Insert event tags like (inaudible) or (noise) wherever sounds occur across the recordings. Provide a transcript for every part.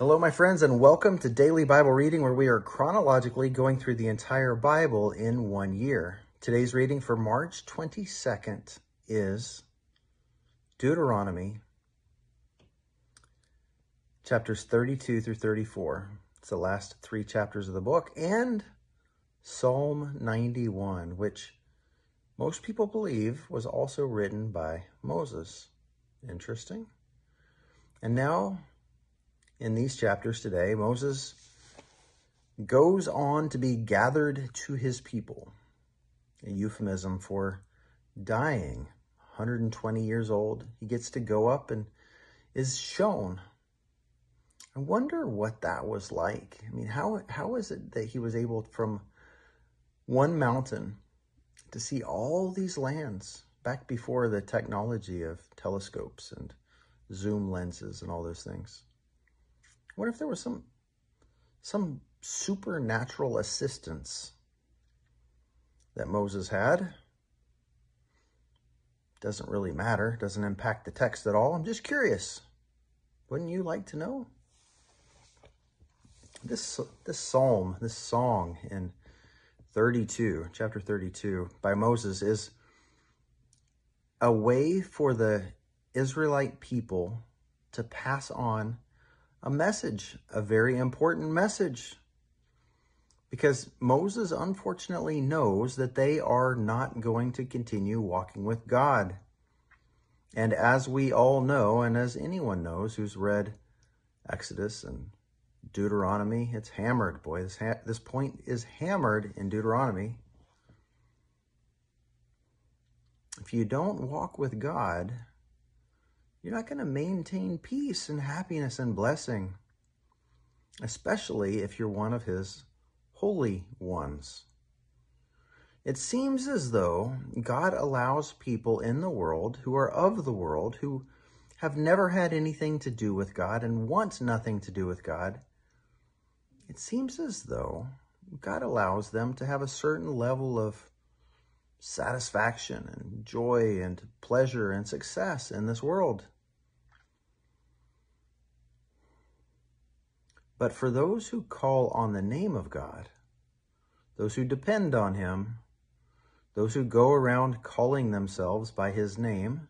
Hello, my friends, and welcome to Daily Bible Reading, where we are chronologically going through the entire Bible in one year. Today's reading for March 22nd is Deuteronomy chapters 32 through 34. It's the last three chapters of the book, and Psalm 91, which most people believe was also written by Moses. Interesting. And now in these chapters today, Moses goes on to be gathered to his people, a euphemism for dying. 120 years old, he gets to go up and is shown. I wonder what that was like. I mean, how how is it that he was able from one mountain to see all these lands back before the technology of telescopes and zoom lenses and all those things? What if there was some some supernatural assistance that Moses had? Doesn't really matter, doesn't impact the text at all. I'm just curious. Wouldn't you like to know? This this psalm, this song in 32, chapter 32 by Moses is a way for the Israelite people to pass on a message, a very important message. Because Moses unfortunately knows that they are not going to continue walking with God. And as we all know, and as anyone knows who's read Exodus and Deuteronomy, it's hammered. Boy, this, ha- this point is hammered in Deuteronomy. If you don't walk with God, you're not going to maintain peace and happiness and blessing, especially if you're one of His holy ones. It seems as though God allows people in the world who are of the world, who have never had anything to do with God and want nothing to do with God. It seems as though God allows them to have a certain level of satisfaction and joy and pleasure and success in this world. But for those who call on the name of God, those who depend on Him, those who go around calling themselves by His name,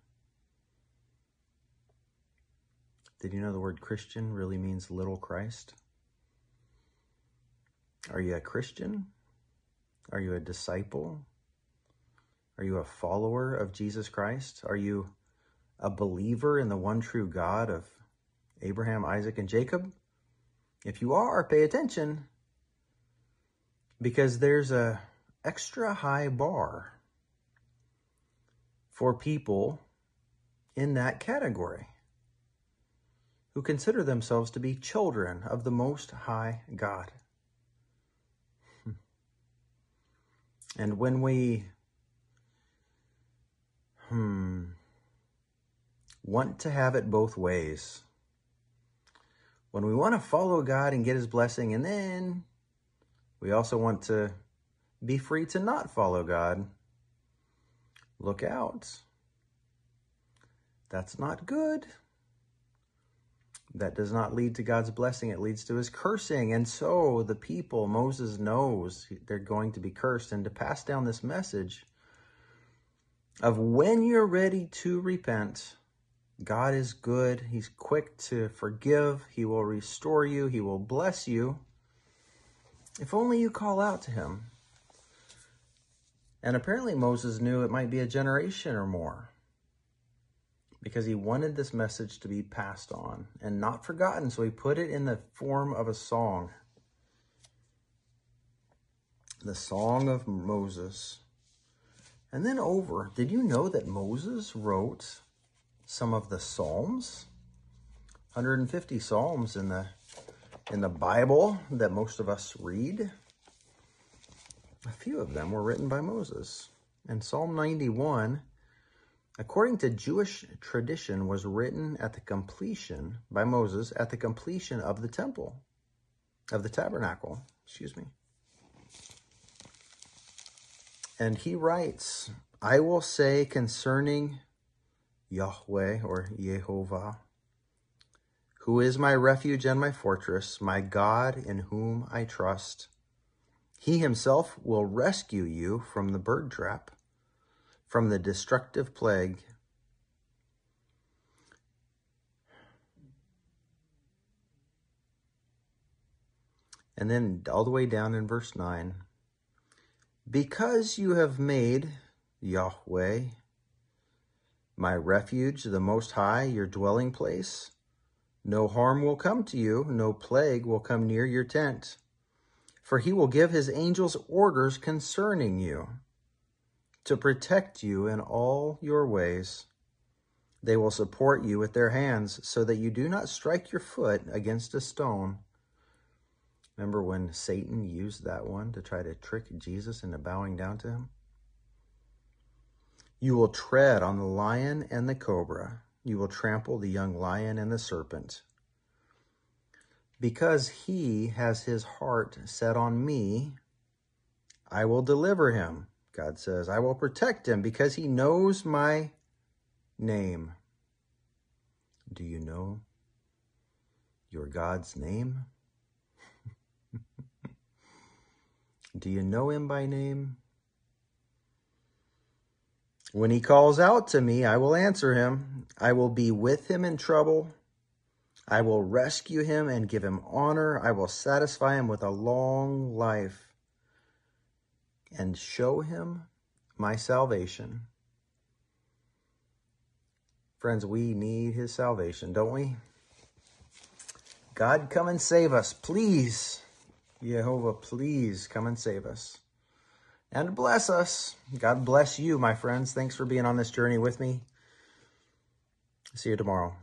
did you know the word Christian really means little Christ? Are you a Christian? Are you a disciple? Are you a follower of Jesus Christ? Are you a believer in the one true God of Abraham, Isaac, and Jacob? If you are, pay attention because there's a extra high bar for people in that category who consider themselves to be children of the Most High God. (laughs) And when we hmm, want to have it both ways, when we want to follow God and get his blessing, and then we also want to be free to not follow God, look out. That's not good. That does not lead to God's blessing. It leads to his cursing. And so the people, Moses knows they're going to be cursed. And to pass down this message of when you're ready to repent, God is good. He's quick to forgive. He will restore you. He will bless you. If only you call out to him. And apparently Moses knew it might be a generation or more because he wanted this message to be passed on and not forgotten. So he put it in the form of a song. The Song of Moses. And then over, did you know that Moses wrote some of the Psalms. 150 Psalms in the in the Bible that most of us read. A few of them were written by Moses. And Psalm 91, according to Jewish tradition, was written at the completion by Moses at the completion of the temple, of the tabernacle, excuse me. And he writes, I will say concerning Yahweh or Jehovah. who is my refuge and my fortress, my God in whom I trust. He himself will rescue you from the bird trap, from the destructive plague. And then all the way down in verse 9 Because you have made Yahweh my refuge, the Most High, your dwelling place, no harm will come to you, no plague will come near your tent. For he will give his angels orders concerning you, to protect you in all your ways. They will support you with their hands, so that you do not strike your foot against a stone. Remember when Satan used that one to try to trick Jesus into bowing down to him? You will tread on the lion and the cobra. You will trample the young lion and the serpent. Because he has his heart set on me, I will deliver him. God says, I will protect him because he knows my name. Do you know your God's name? Do you know him by name? When he calls out to me, I will answer him. I will be with him in trouble. I will rescue him and give him honor. I will satisfy him with a long life and show him my salvation. Friends, we need his salvation, don't we? God, come and save us, please. Jehovah, please come and save us and bless us. God bless you, my friends. Thanks for being on this journey with me. See you tomorrow.